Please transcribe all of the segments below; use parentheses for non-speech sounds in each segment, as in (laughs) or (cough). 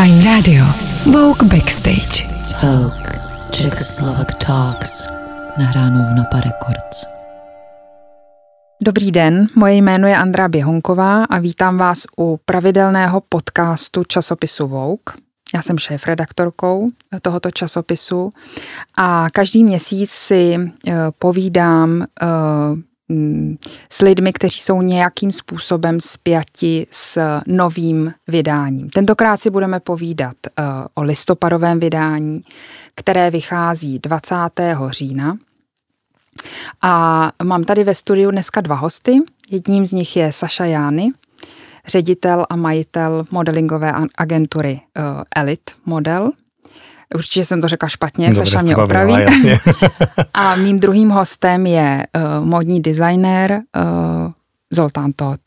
Fine Radio. Vogue Backstage. Vogue Czechoslovak Talks. Nahráno v Napa Records. Dobrý den, moje jméno je Andrá Běhonková a vítám vás u pravidelného podcastu časopisu Vogue. Já jsem šéf-redaktorkou tohoto časopisu a každý měsíc si eh, povídám eh, s lidmi, kteří jsou nějakým způsobem spjati s novým vydáním. Tentokrát si budeme povídat uh, o listopadovém vydání, které vychází 20. října. A mám tady ve studiu dneska dva hosty. Jedním z nich je Saša Jány, ředitel a majitel modelingové agentury uh, Elite Model. Určitě jsem to řekla špatně, Dobře, Saša mě opraví. (laughs) a mým druhým hostem je uh, modní designér uh, Zoltán Todt.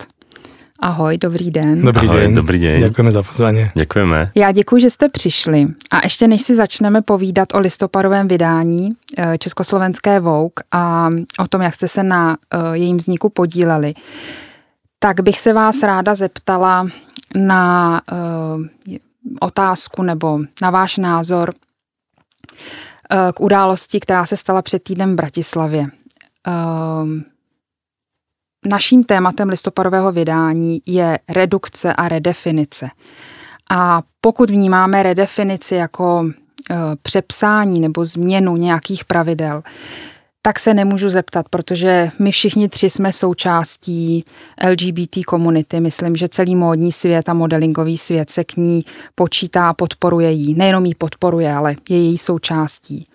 Ahoj, dobrý den. Dobrý Ahoj, den. Dobrý den. Děkujeme za pozvání. Děkujeme. Já děkuji, že jste přišli. A ještě než si začneme povídat o listopadovém vydání uh, Československé Vogue a o tom, jak jste se na jejím vzniku podíleli, tak bych se vás ráda zeptala na otázku nebo na váš názor eh, k události, která se stala před týdnem v Bratislavě. Ehm, naším tématem listopadového vydání je redukce a redefinice. A pokud vnímáme redefinici jako eh, přepsání nebo změnu nějakých pravidel, tak se nemůžu zeptat, protože my všichni tři jsme součástí LGBT komunity. Myslím, že celý módní svět a modelingový svět se k ní počítá a podporuje jí. Nejenom jí podporuje, ale je její součástí.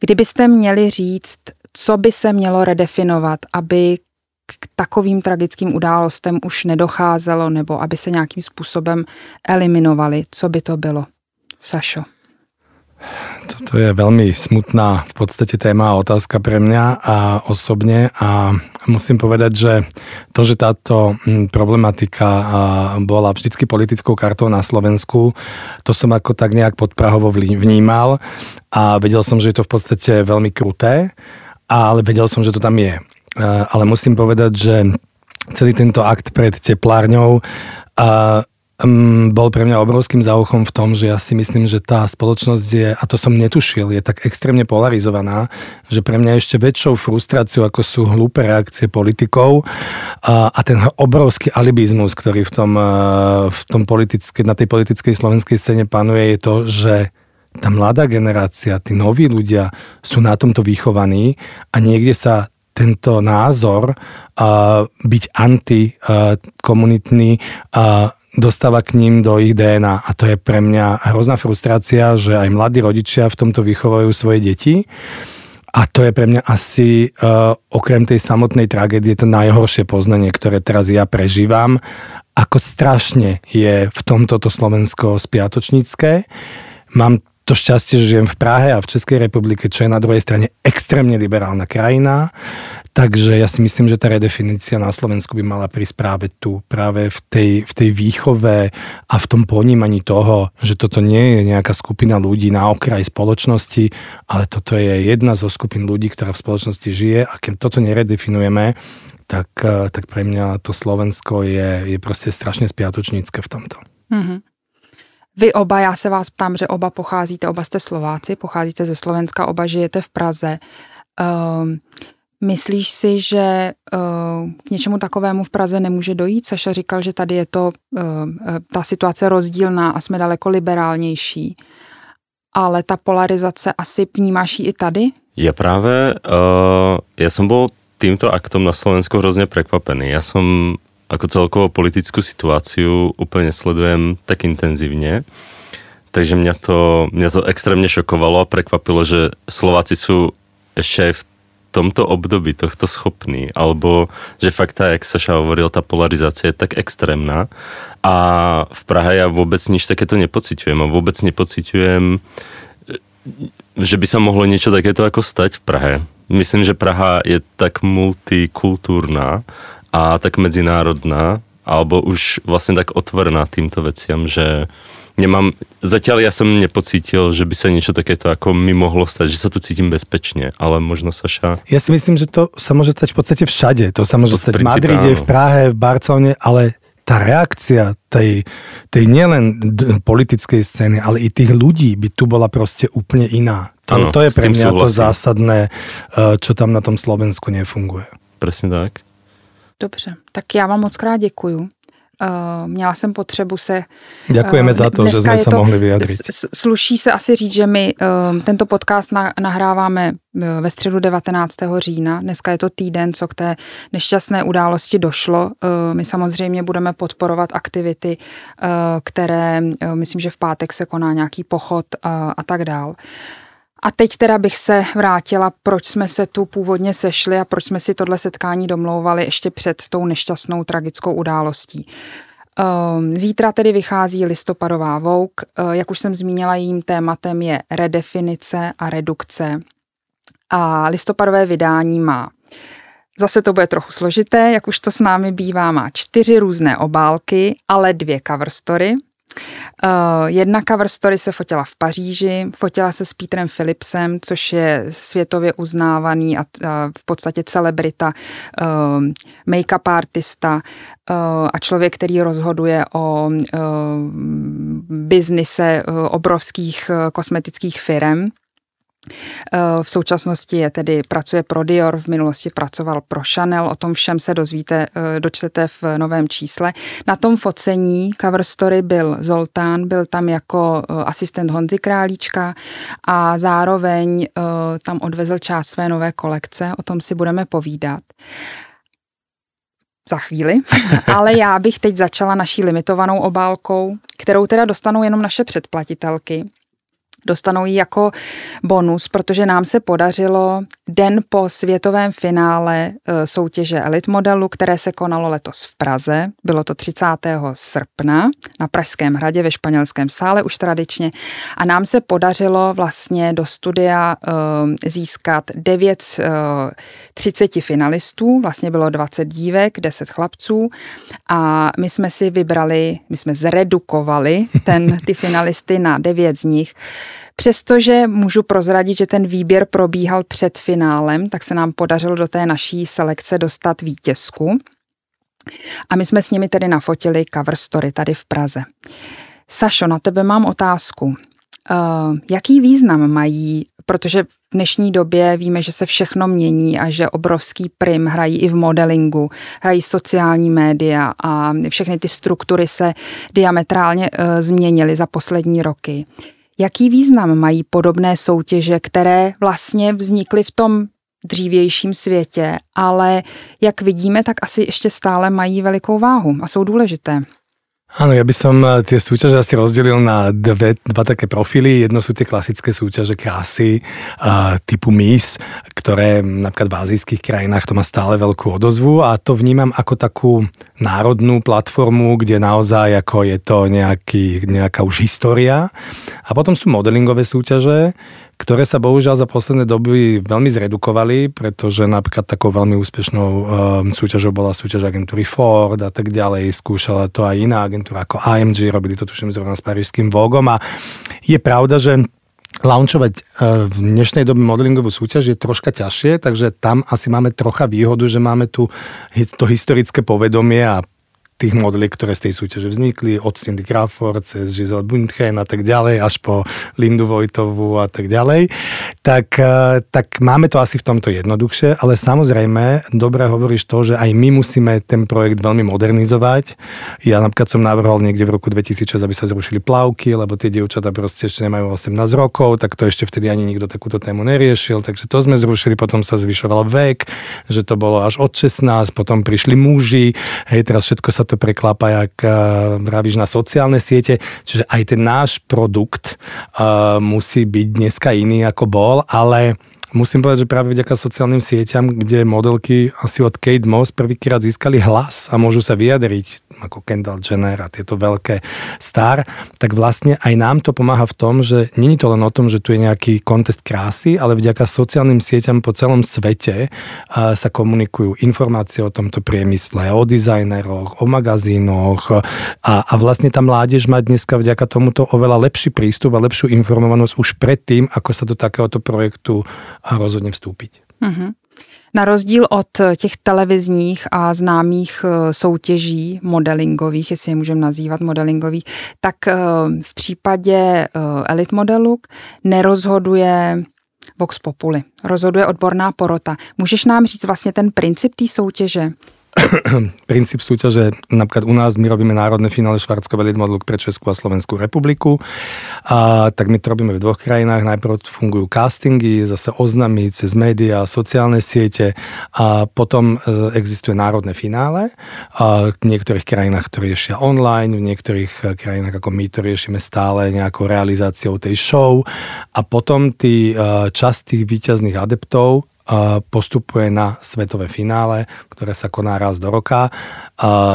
Kdybyste měli říct, co by se mělo redefinovat, aby k takovým tragickým událostem už nedocházelo nebo aby se nějakým způsobem eliminovali, co by to bylo? Sašo. Toto je veľmi smutná v podstate téma a otázka pre mňa a osobne a musím povedať, že to, že táto hm, problematika bola vždycky politickou kartou na Slovensku, to som ako tak nejak podprahovo vnímal a vedel som, že je to v podstate veľmi kruté, ale vedel som, že to tam je. Ale musím povedať, že celý tento akt pred teplárňou um, bol pre mňa obrovským záuchom v tom, že ja si myslím, že tá spoločnosť je, a to som netušil, je tak extrémne polarizovaná, že pre mňa ešte väčšou frustráciou, ako sú hlúpe reakcie politikov a, a ten obrovský alibizmus, ktorý v tom, v tom politické, na tej politickej slovenskej scéne panuje, je to, že tá mladá generácia, tí noví ľudia sú na tomto vychovaní a niekde sa tento názor uh, byť antikomunitný uh, dostáva k ním do ich DNA. A to je pre mňa hrozná frustrácia, že aj mladí rodičia v tomto vychovajú svoje deti. A to je pre mňa asi, uh, okrem tej samotnej tragédie, to najhoršie poznanie, ktoré teraz ja prežívam, ako strašne je v tomto to Slovensko spiatočnícke. Mám to šťastie, že žijem v Prahe a v Českej republike, čo je na druhej strane extrémne liberálna krajina. Takže ja si myslím, že tá redefinícia na Slovensku by mala prísť práve tu, práve v tej, v tej výchove a v tom ponímaní toho, že toto nie je nejaká skupina ľudí na okraji spoločnosti, ale toto je jedna zo skupín ľudí, ktorá v spoločnosti žije a keď toto neredefinujeme, tak, eh, tak pre mňa to Slovensko je, je prostě strašně spiatočnícke v tomto. Mm-hmm. Vy oba, já se vás ptám, že oba pocházíte, oba jste Slováci, pocházíte ze Slovenska, oba žijete v Praze. Um, Myslíš si, že uh, k něčemu takovému v Praze nemůže dojít? Saša říkal, že tady je to uh, ta situace rozdílná a jsme daleko liberálnější. Ale ta polarizace asi vnímáš i tady? Ja práve, uh, ja som bol týmto aktom na Slovensku hrozne prekvapený. Ja som ako celkovo politickú situáciu úplne sledujem tak intenzívne. Takže mňa to, mňa to extrémne šokovalo a prekvapilo, že Slováci ešte aj v tomto období tohto schopný, alebo že fakt tak, jak Saša hovoril, tá polarizácia je tak extrémna a v Prahe ja vôbec nič takéto nepociťujem a vôbec nepociťujem, že by sa mohlo niečo takéto ako stať v Prahe. Myslím, že Praha je tak multikultúrna a tak medzinárodná, alebo už vlastne tak otvorená týmto veciam, že nemám, zatiaľ ja som nepocítil, že by sa niečo takéto ako mi mohlo stať, že sa tu cítim bezpečne, ale možno Saša... Ja si myslím, že to sa môže stať v podstate všade. To sa môže to stať v Madride, áno. v Prahe, v Barcelone, ale tá reakcia tej, tej nielen politickej scény, ale i tých ľudí by tu bola proste úplne iná. To, Áno, to je pre mňa to zásadné, eh, čo tam na tom Slovensku nefunguje. Presne tak. Dobře, tak já vám moc krát děkuju. Uh, měla jsem potřebu se... Ďakujeme uh, za to, že dneska sme je sa to- mohli s- Sluší se asi říct, že my um, tento podcast na, nahráváme uh, ve středu 19. října. Dneska je to týden, co k té nešťastné události došlo. Uh, my samozřejmě budeme podporovat aktivity, uh, které, uh, myslím, že v pátek se koná nějaký pochod uh, a tak dál. A teď teda bych se vrátila, proč jsme se tu původně sešli a proč jsme si tohle setkání domlouvali ještě před tou nešťastnou tragickou událostí. Ehm, Zítra tedy vychází listopadová Vouk. Eh, Jak už jsem zmínila, jejím tématem je redefinice a redukce. A listopadové vydání má Zase to bude trochu složité, jak už to s námi bývá, má čtyři různé obálky, ale dvě cover story. Uh, jedna cover story se fotila v Paříži, fotila se s Petrem Philipsem, což je světově uznávaný a uh, v podstatě celebrita, uh, make-up artista a člověk, který rozhoduje o biznise obrovských kosmetických firm. V současnosti je tedy pracuje pro Dior, v minulosti pracoval pro Chanel, o tom všem se dozvíte, dočtete v novém čísle. Na tom focení cover story byl Zoltán, byl tam jako asistent Honzy Králíčka a zároveň tam odvezl část své nové kolekce, o tom si budeme povídat za chvíli, (laughs) ale já bych teď začala naší limitovanou obálkou, kterou teda dostanou jenom naše předplatitelky. Dostanou ji jako bonus, protože nám se podařilo den po světovém finále soutěže Elite modelu, které se konalo letos v Praze. Bylo to 30. srpna na Pražském hradě ve španělském sále už tradičně. A nám se podařilo vlastně do studia získat 9 z 30 finalistů. Vlastně bylo 20 dívek, 10 chlapců. A my jsme si vybrali, my jsme zredukovali ten, ty finalisty na 9 z nich. Přestože můžu prozradit, že ten výběr probíhal před finálem, tak se nám podařilo do té naší selekce dostat vítězku. A my jsme s nimi tedy nafotili cover story tady v Praze. Sašo, na tebe mám otázku. Uh, jaký význam mají, protože v dnešní době víme, že se všechno mění a že obrovský prim hrají i v modelingu, hrají sociální média a všechny ty struktury se diametrálně uh, změnily za poslední roky. Jaký význam mají podobné soutěže, které vlastně vznikly v tom dřívějším světě, ale jak vidíme, tak asi ještě stále mají velikou váhu a jsou důležité. Áno, ja by som tie súťaže asi rozdelil na dve, dva také profily. Jedno sú tie klasické súťaže krásy uh, typu Miss, ktoré napríklad v azijských krajinách to má stále veľkú odozvu a to vnímam ako takú národnú platformu, kde naozaj ako je to nejaký, nejaká už história. A potom sú modelingové súťaže, ktoré sa bohužiaľ za posledné doby veľmi zredukovali, pretože napríklad takou veľmi úspešnou um, súťažou bola súťaž agentúry Ford a tak ďalej. Skúšala to aj iná agentúra ako AMG, robili to tuším zrovna s parížským Vogom a je pravda, že launchovať v dnešnej dobe modelingovú súťaž je troška ťažšie, takže tam asi máme trocha výhodu, že máme tu to historické povedomie a tých modeliek, ktoré z tej súťaže vznikli, od Cindy Crawford cez Giselle Bündchen a tak ďalej, až po Lindu Vojtovú a tak ďalej, tak, tak máme to asi v tomto jednoduchšie, ale samozrejme, dobre hovoríš to, že aj my musíme ten projekt veľmi modernizovať. Ja napríklad som navrhol niekde v roku 2006, aby sa zrušili plavky, lebo tie dievčatá proste ešte nemajú 18 rokov, tak to ešte vtedy ani nikto takúto tému neriešil, takže to sme zrušili, potom sa zvyšoval vek, že to bolo až od 16, potom prišli muži, hej, teraz všetko sa to preklápa, jak uh, vravíš, na sociálne siete. Čiže aj ten náš produkt uh, musí byť dneska iný ako bol, ale musím povedať, že práve vďaka sociálnym sieťam, kde modelky asi od Kate Moss prvýkrát získali hlas a môžu sa vyjadriť ako Kendall Jenner a tieto veľké star, tak vlastne aj nám to pomáha v tom, že není to len o tom, že tu je nejaký kontest krásy, ale vďaka sociálnym sieťam po celom svete uh, sa komunikujú informácie o tomto priemysle, o dizajneroch, o magazínoch a, a vlastne tá mládež má dneska vďaka tomuto oveľa lepší prístup a lepšiu informovanosť už predtým, ako sa do takéhoto projektu rozhodne vstúpiť. Mm-hmm. Na rozdíl od těch televizních a známých eh, soutěží modelingových, jestli je můžeme nazývat modelingových, tak eh, v případě eh, Elite modelu nerozhoduje Vox Populi, rozhoduje odborná porota. Můžeš nám říct vlastně ten princip té soutěže? (coughs) princíp súťaže, napríklad u nás my robíme národné finále Švarckové Lidmodluk pre Českú a Slovenskú republiku, a tak my to robíme v dvoch krajinách. Najprv fungujú castingy, zase oznamy cez médiá, sociálne siete a potom e, existuje národné finále. A v niektorých krajinách to riešia online, v niektorých e, krajinách ako my to riešime stále nejakou realizáciou tej show a potom tí e, časť tých výťazných adeptov postupuje na svetové finále, ktoré sa koná raz do roka.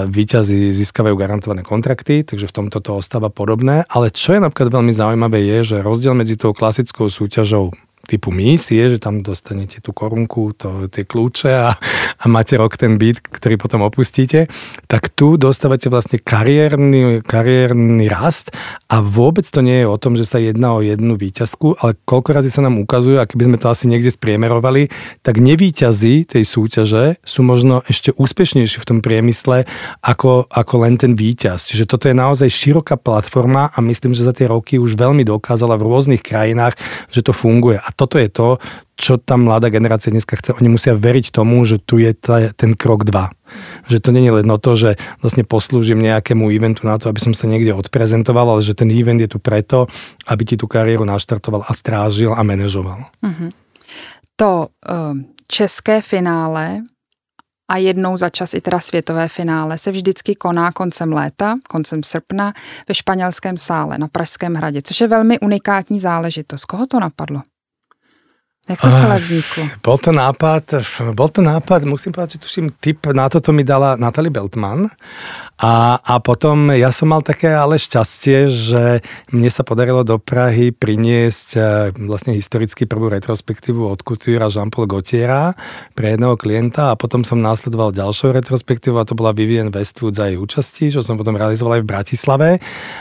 Výťazí získavajú garantované kontrakty, takže v tomto to ostáva podobné. Ale čo je napríklad veľmi zaujímavé je, že rozdiel medzi tou klasickou súťažou typu misie, že tam dostanete tú korunku, to, tie kľúče a, a máte rok ten byt, ktorý potom opustíte, tak tu dostávate vlastne kariérny, kariérny rast a vôbec to nie je o tom, že sa jedná o jednu výťazku, ale koľko razy sa nám ukazuje, a keby sme to asi niekde spriemerovali, tak nevýťazí tej súťaže sú možno ešte úspešnejší v tom priemysle ako, ako len ten výťaz. Čiže toto je naozaj široká platforma a myslím, že za tie roky už veľmi dokázala v rôznych krajinách, že to funguje. A toto je to, čo tá mladá generácia dneska chce. Oni musia veriť tomu, že tu je ta, ten krok 2. Že to je len to, že vlastne poslúžim nejakému eventu na to, aby som sa niekde odprezentoval, ale že ten event je tu preto, aby ti tú kariéru naštartoval a strážil a manažoval. Mm-hmm. To um, české finále a jednou za čas i teda světové finále se vždycky koná koncem léta, koncem srpna ve španělském sále na Pražském hradě, což je velmi unikátní záležitost. Koho to napadlo? Jak to celé vzniklo? Uh, bol to nápad, bol to nápad, musím povedať, že tuším, tip na toto mi dala Natalie Beltman a, a potom ja som mal také ale šťastie, že mne sa podarilo do Prahy priniesť e, vlastne historicky prvú retrospektívu od Couture Jean-Paul Gaultiera pre jedného klienta a potom som následoval ďalšou retrospektívu a to bola Vivienne Westwood za jej účasti, čo som potom realizoval aj v Bratislave.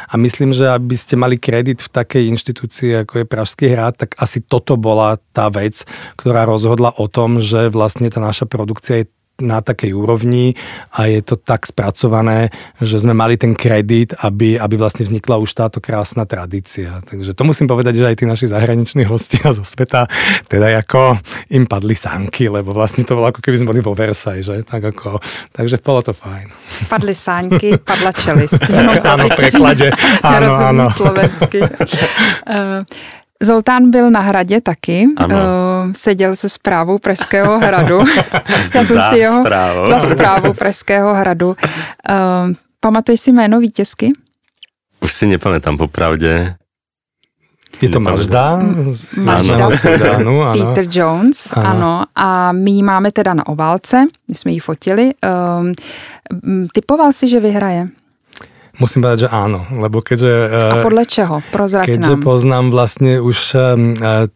A myslím, že aby ste mali kredit v takej inštitúcii ako je Pražský hrad, tak asi toto bola tá vec, ktorá rozhodla o tom, že vlastne tá naša produkcia je na takej úrovni a je to tak spracované, že sme mali ten kredit, aby, aby vlastne vznikla už táto krásna tradícia. Takže to musím povedať, že aj tí naši zahraniční hostia zo sveta, teda ako im padli sánky, lebo vlastne to bolo ako keby sme boli vo Versailles, že? Tak ako, takže bolo to fajn. Padly sánky, padla čelist. (laughs) Áno, preklade. (laughs) Áno, áno. slovensky. Uh, (laughs) Zoltán byl na hradě taky, ano. Uh, seděl se zprávou Pražského hradu. (laughs) Já jsem za si jeho, zprávu. Za zprávu Pražského hradu. Uh, pamatuješ si jméno vítězky? Už si nepamätám popravdě. Je to Mažda? Mažda. Ano, ano. Peter Jones, ano. ano. A my ji máme teda na obálce, my jsme ji fotili. Um, typoval si, že vyhraje? Musím povedať, že áno, lebo keďže... A podľa čeho? Prozrať Keďže nám. poznám vlastne už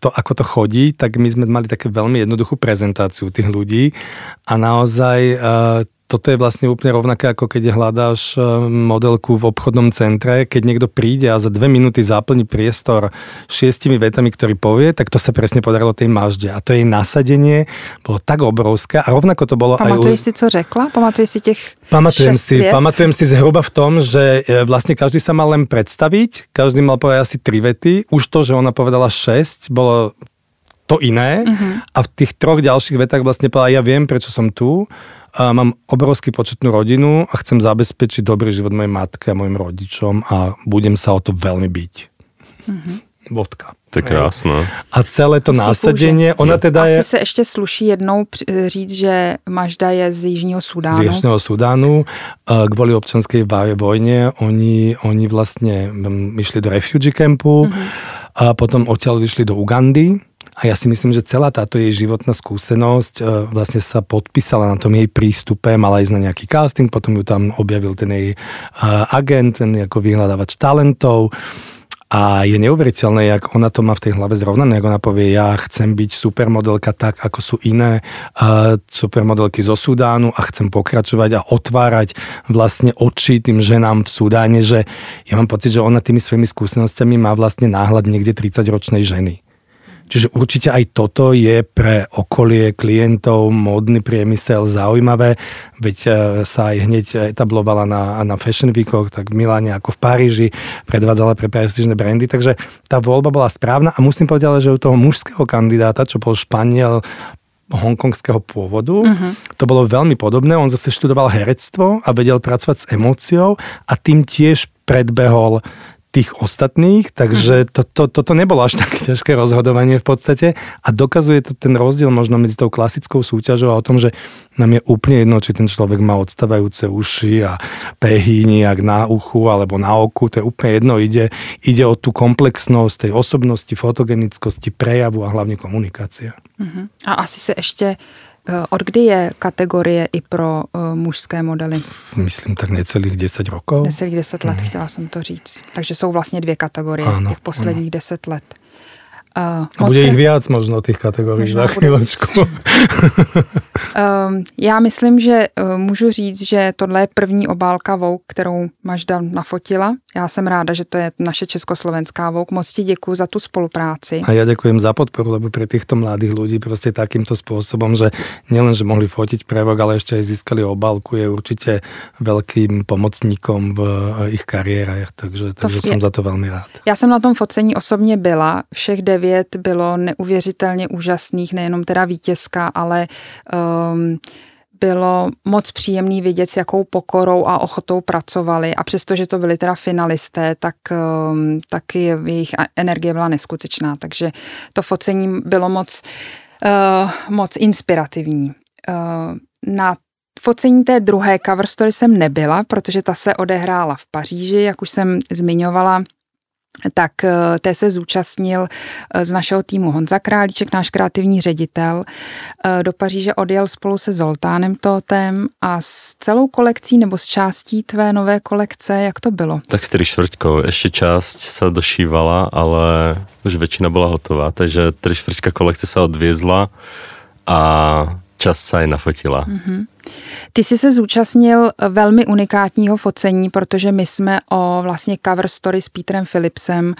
to, ako to chodí, tak my sme mali také veľmi jednoduchú prezentáciu tých ľudí a naozaj toto je vlastne úplne rovnaké, ako keď hľadáš e, modelku v obchodnom centre. Keď niekto príde a za dve minúty zaplní priestor šiestimi vetami, ktorý povie, tak to sa presne podarilo tej mažde. A to jej nasadenie bolo tak obrovské. A rovnako to bolo Pamatuješ aj... si, co řekla? Pamatuješ si těch Pamatujem si, viet? pamatujem si zhruba v tom, že e, vlastne každý sa mal len predstaviť, každý mal povedať asi tri vety. Už to, že ona povedala šesť, bolo to iné. Uh-huh. A v tých troch ďalších vetách vlastne povedala, ja viem, prečo som tu a mám obrovský početnú rodinu a chcem zabezpečiť dobrý život mojej matke a mojim rodičom a budem sa o to veľmi byť. Mm-hmm. To je krásno. A celé to násadenie, ona teda Asi je... se ještě sluší jednou říct, že Mažda je z Jižního Sudánu. Z Jižného Sudánu. Kvôli občanskej vojne oni, oni vlastne išli do refugee campu mm-hmm. a potom odtiaľ išli do Ugandy a ja si myslím, že celá táto jej životná skúsenosť e, vlastne sa podpísala na tom jej prístupe, mala ísť na nejaký casting, potom ju tam objavil ten jej e, agent, ten ako vyhľadávač talentov. A je neuveriteľné, jak ona to má v tej hlave zrovnané, ako ona povie, ja chcem byť supermodelka tak, ako sú iné uh, supermodelky zo Sudánu a chcem pokračovať a otvárať vlastne oči tým ženám v Sudáne, že ja mám pocit, že ona tými svojimi skúsenostiami má vlastne náhľad niekde 30-ročnej ženy Čiže určite aj toto je pre okolie klientov, módny priemysel zaujímavé, veď e, sa aj hneď etablovala na, na Fashion Weekoch, tak v Miláne ako v Paríži, predvádzala pre prestížne brandy, takže tá voľba bola správna a musím povedať, že u toho mužského kandidáta, čo bol Španiel, hongkongského pôvodu. Uh-huh. To bolo veľmi podobné. On zase študoval herectvo a vedel pracovať s emóciou a tým tiež predbehol tých ostatných, takže to, to, toto nebolo až také (laughs) ťažké rozhodovanie v podstate a dokazuje to ten rozdiel možno medzi tou klasickou súťažou a o tom, že nám je úplne jedno, či ten človek má odstávajúce uši a pehy nejak na uchu alebo na oku, to je úplne jedno, ide, ide o tú komplexnosť tej osobnosti, fotogenickosti, prejavu a hlavne komunikácia. Uh-huh. A asi se ještě od kdy je kategorie i pro uh, mužské modely? Myslím tak necelých 10 rokov. Necelých 10 let, mm. chtěla jsem to říct. Takže jsou vlastně dvě kategorie ano, těch posledních ano. 10 let. Uh, a bude ich viac možno tých kategorií za chvíľočku. um, já myslím, že uh, můžu říct, že tohle je první obálka Vogue, kterou Mažda nafotila. Já jsem ráda, že to je naše československá Vogue. Moc ti děkuji za tu spolupráci. A já děkuji za podporu, lebo pre týchto mladých ľudí prostě takýmto spôsobom, že nielen, že mohli fotiť pre Vogue, ale ešte aj získali obálku, je určite veľkým pomocníkom v uh, ich kariérach, takže, takže to jsem za to velmi rád. Já jsem na tom focení osobně byla, všech devět devět bylo neuvěřitelně úžasných, nejenom teda vítězka, ale um, bylo moc příjemný vidět, s jakou pokorou a ochotou pracovali. A přestože to byli teda finalisté, tak um, taky jejich energie byla neskutečná, takže to focení bylo moc, uh, moc inspirativní. Uh, na focení té druhé cover story jsem nebyla, protože ta se odehrála v Paříži, jak už jsem zmiňovala, tak eh, té se zúčastnil eh, z našeho týmu Honza Králíček, náš kreativní ředitel. Eh, do Paříže odjel spolu se Zoltánem Totem a s celou kolekcí nebo s částí tvé nové kolekce, jak to bylo? Tak s tři čtvrťkou. Ještě část se došívala, ale už většina byla hotová, takže tři čtvrťka kolekce se odvězla a čas se aj nafotila. Mm-hmm. Ty jsi se zúčastnil velmi unikátního focení, protože my jsme o vlastně cover story s Petrem Philipsem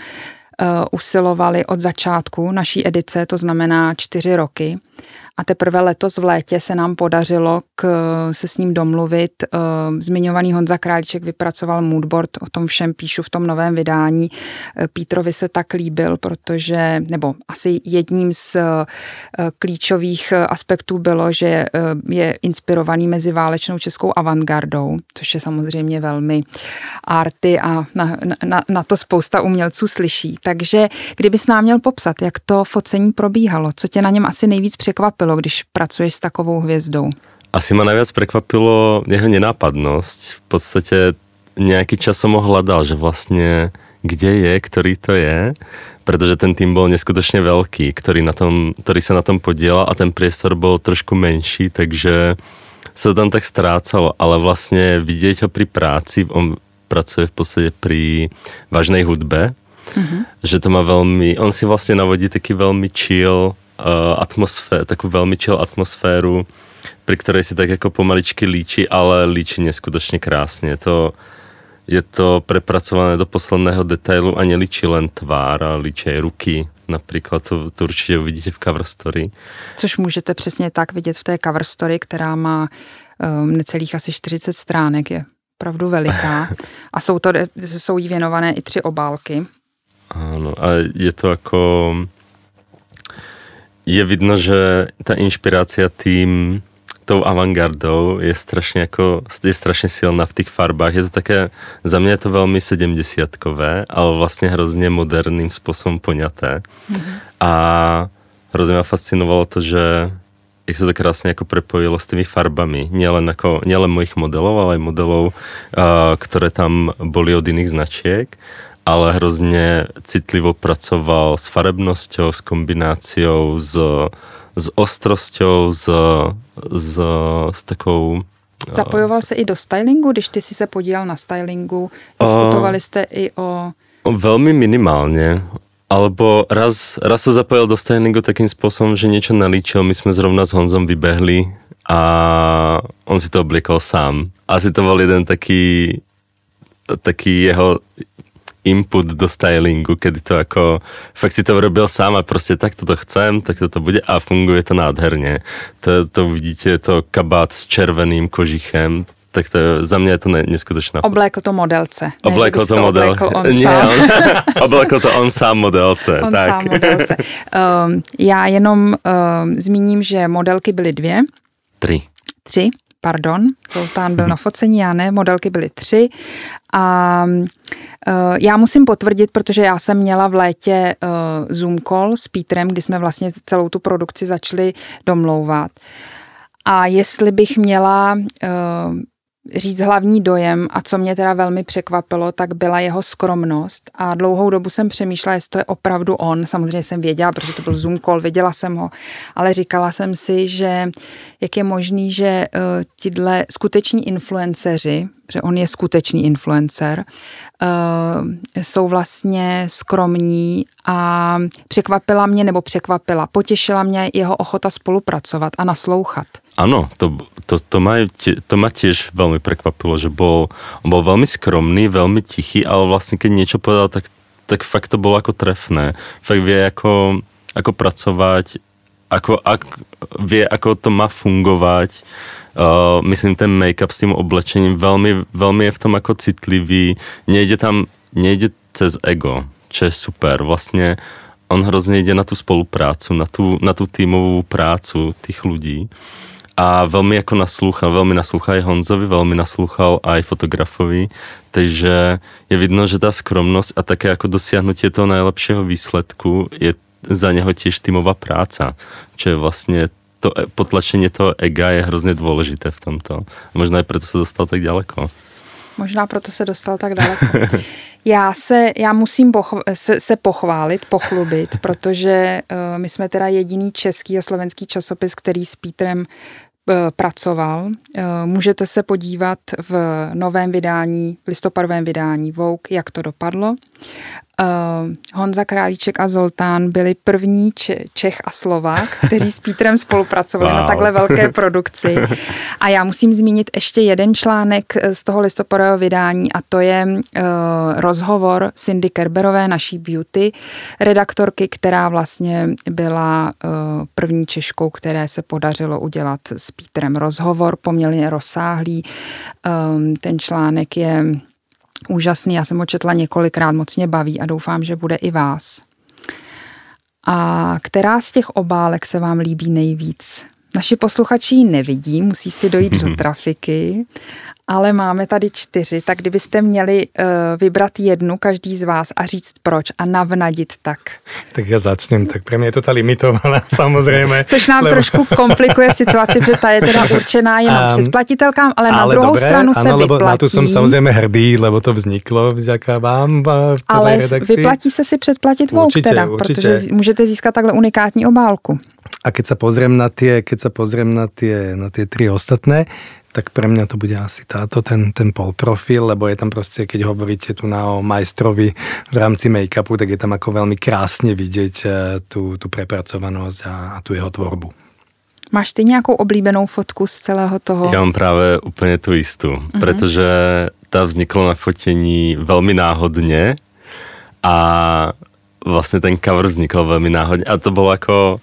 usilovali od začátku naší edice, to znamená čtyři roky. A teprve letos v létě se nám podařilo k, se s ním domluvit. Eh, zmiňovaný Honza Králíček vypracoval moodboard, o tom všem píšu v tom novém vydání. Eh, Pítrovi se tak líbil, protože, nebo asi jedním z eh, klíčových aspektů bylo, že je inspirovaný mezi válečnou českou avantgardou, což je samozřejmě velmi arty a na, na, na to spousta umělců slyší. Takže kdybys nám měl popsat, jak to focení probíhalo, co tě na něm asi nejvíc překvapilo, když pracuješ s takovou hvězdou? Asi ma najviac prekvapilo jeho nenápadnosť. V podstate nejaký čas som ho hľadal, že vlastne kde je, ktorý to je, pretože ten tým bol neskutočne veľký, ktorý, na tom, ktorý sa na tom podielal a ten priestor bol trošku menší, takže sa to tam tak strácalo, ale vlastne vidieť ho pri práci, on pracuje v podstate pri vážnej hudbe, mm-hmm. že to má veľmi, on si vlastne navodí taký veľmi chill uh, atmosféru, takovou velmi chill atmosféru, pri ktorej si tak jako pomaličky líči, ale líči neskutočně krásně. To, je to prepracované do posledného detailu a nelíčí len tvár, ale líčí ruky. Například to, to určitě uvidíte v cover story. Což můžete přesně tak vidět v té cover story, která má um, necelých asi 40 stránek, je opravdu veliká. (laughs) A jsou, to, jsou jí věnované i tři obálky. Ano, a je to jako je vidno, že ta inšpirácia tým tou avantgardou je strašně jako, je strašně silná v těch farbách. Je to také, za mě je to velmi sedemdesiatkové, ale vlastně hrozně moderným způsobem poňaté. Mm-hmm. A hrozně mě fascinovalo to, že jak se to krásně jako prepojilo s těmi farbami. Nielen, jako, nielen mojich modelů, ale i modelů, uh, které tam byly od jiných značiek ale hrozně citlivo pracoval s farebnosťou, s kombináciou, s, s ostrosťou, s, s, s takou Zapojoval se i do stylingu, když ty si se podílel na stylingu, diskutovali jste i o... Velmi minimálně, alebo raz, raz se zapojil do stylingu takým způsobem, že něco nalíčil, my jsme zrovna s Honzom vybehli a on si to oblikol sám. Asi to byl jeden taký, taký jeho input do stylingu, kedy to jako, fakt si to robil sám a prostě tak to chcem, tak to bude a funguje to nádherně. To, to vidíte, to kabát s červeným kožichem, tak to je, za mě je to ne, neskutečná. Oblékl to modelce. Oblékl to, model. on (laughs) ne, sám. On, (laughs) oblékl to on sám modelce. on tak. sám modelce. Um, (laughs) já jenom um, zmíním, že modelky byly dvě. Tři. Tři, pardon. Zoltán byl na focení, já ne, modelky byly tři. A uh, já musím potvrdit, protože já jsem měla v létě uh, Zoom call s Petrem, kdy jsme vlastně celou tu produkci začali domlouvat. A jestli bych měla uh, říct hlavní dojem a co mě teda velmi překvapilo, tak byla jeho skromnost a dlouhou dobu jsem přemýšlela, jestli to je opravdu on. Samozřejmě jsem věděla, protože to byl Zoom call, viděla jsem ho, ale říkala jsem si, že jak je možný, že uh, tyhle skuteční influenceři, protože on je skutečný influencer, uh, jsou vlastně skromní a překvapila mě, nebo překvapila, potěšila mě jeho ochota spolupracovat a naslouchat. Ano, to, to, to, ma, to ma tiež veľmi prekvapilo, že bol, on bol veľmi skromný, veľmi tichý, ale vlastne keď niečo povedal, tak, tak fakt to bolo ako trefné. Fakt vie ako, ako pracovať, ako, ak, vie ako to má fungovať. Uh, myslím, ten make-up s tým oblečením veľmi, veľmi je v tom ako citlivý. Nejde tam, nejde cez ego, čo je super. Vlastne on hrozně ide na tu spoluprácu, na tu, na tu týmovú prácu tých ľudí a veľmi jako naslúchal, veľmi naslúchal aj Honzovi, veľmi naslúchal aj fotografovi, takže je vidno, že tá skromnosť a také ako dosiahnutie toho najlepšieho výsledku je za něho tiež týmová práca, čo je vlastně to potlačení toho ega je hrozně dôležité v tomto. Možná i proto se dostal tak daleko. Možná proto se dostal tak daleko. (laughs) Já se, já musím pochv- se, se pochválit, pochlubit, protože uh, my jsme teda jediný český a slovenský časopis, který s Pítrem pracoval. Uh, můžete se podívat v novém vydání, v listopadovém vydání Vogue, jak to dopadlo. Uh, Honza Králíček a Zoltán byli první Čech a Slovák, kteří s Pítrem spolupracovali wow. na takhle velké produkci. A já musím zmínit ještě jeden článek z toho listopadového vydání a to je uh, rozhovor Cindy Kerberové, naší beauty redaktorky, která vlastně byla uh, první Češkou, které se podařilo udělat s Pítrem rozhovor, poměrně rozsáhlý. Um, ten článek je úžasný, já jsem ho četla několikrát, moc mě baví a doufám, že bude i vás. A která z těch obálek se vám líbí nejvíc? Naši posluchači ji nevidí, musí si dojít do (laughs) trafiky ale máme tady čtyři, tak kdybyste měli uh, vybrat jednu, každý z vás a říct proč a navnadit tak. Tak já začnem, tak pro mě je to ta limitovaná (laughs) samozřejmě. Což nám lebo... trošku komplikuje situaci, protože ta je teda určená jenom um, předplatitelkám, ale, ale na druhou dobré, stranu se ano, lebo vyplatí. Na tu jsem samozřejmě hrdý, lebo to vzniklo vďaka vám v Ale redakci. vyplatí se si předplatit Vogue teda, určitě. protože můžete získat takhle unikátní obálku. A keď sa pozriem na tie, keď sa pozriem na tie, na tie tri ostatné, tak pre mňa to bude asi táto, ten, ten polprofil, lebo je tam proste, keď hovoríte tu na o majstrovi v rámci make-upu, tak je tam ako veľmi krásne vidieť eh, tú, tú prepracovanosť a, a tu jeho tvorbu. Máš ty nějakou oblíbenou fotku z celého toho? Já mám právě úplně tu jistou, mm-hmm. protože ta vznikla na fotení velmi náhodně a vlastně ten cover vznikl velmi náhodně a to bylo jako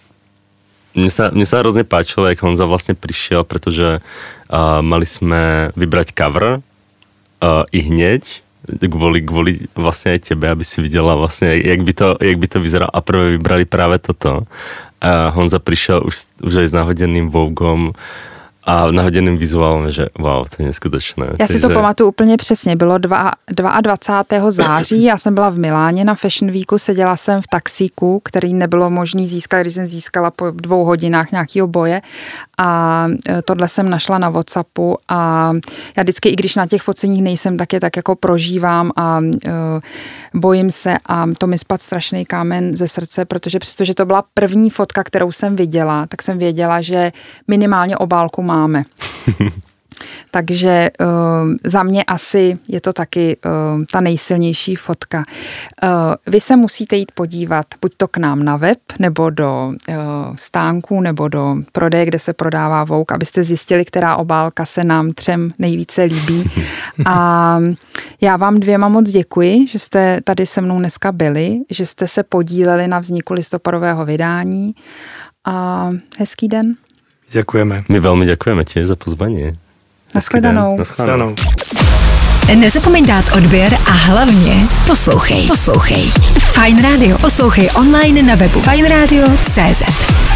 mne sa, mne sa hrozne páčilo, jak Honza vlastne prišiel, pretože uh, mali sme vybrať cover uh, i hneď, kvôli, kvôli vlastne aj tebe, aby si videla vlastne, jak by to, jak by to vyzeralo a prvé vybrali práve toto. A Honza prišiel už, už aj s náhodeným Vogom, a nahoděným vizuálem, že wow, to je neskutečné. Já si to pamatuju úplně přesně. Bylo 2, 22. září, já jsem byla v Miláně na Fashion Weeku, seděla jsem v taxíku, který nebylo možný získat, když jsem získala po dvou hodinách nějakého boje a e, tohle jsem našla na Whatsappu a já vždycky, i když na těch foceních nejsem, tak je tak jako prožívám a uh, bojím se a to mi spad strašný kámen ze srdce, protože přestože to byla první fotka, kterou jsem viděla, tak jsem věděla, že minimálně obálku má máme. (laughs) Takže uh, za mě asi je to taky uh, ta nejsilnější fotka. Uh, vy se musíte jít podívat buď to k nám na web, nebo do uh, stánku, nebo do prodeje, kde se prodává vouk, abyste zjistili, která obálka se nám třem nejvíce líbí. A já vám dvěma moc děkuji, že jste tady se mnou dneska byli, že jste se podíleli na vzniku listopadového vydání a hezký den. Děkujeme. My velmi děkujeme tiež za pozvání. Naschledanou. Naschledanou. Nezapomeň dát odběr a hlavně poslouchej. Poslouchej. Fine Radio. Poslouchej online na webu fajnradio.cz.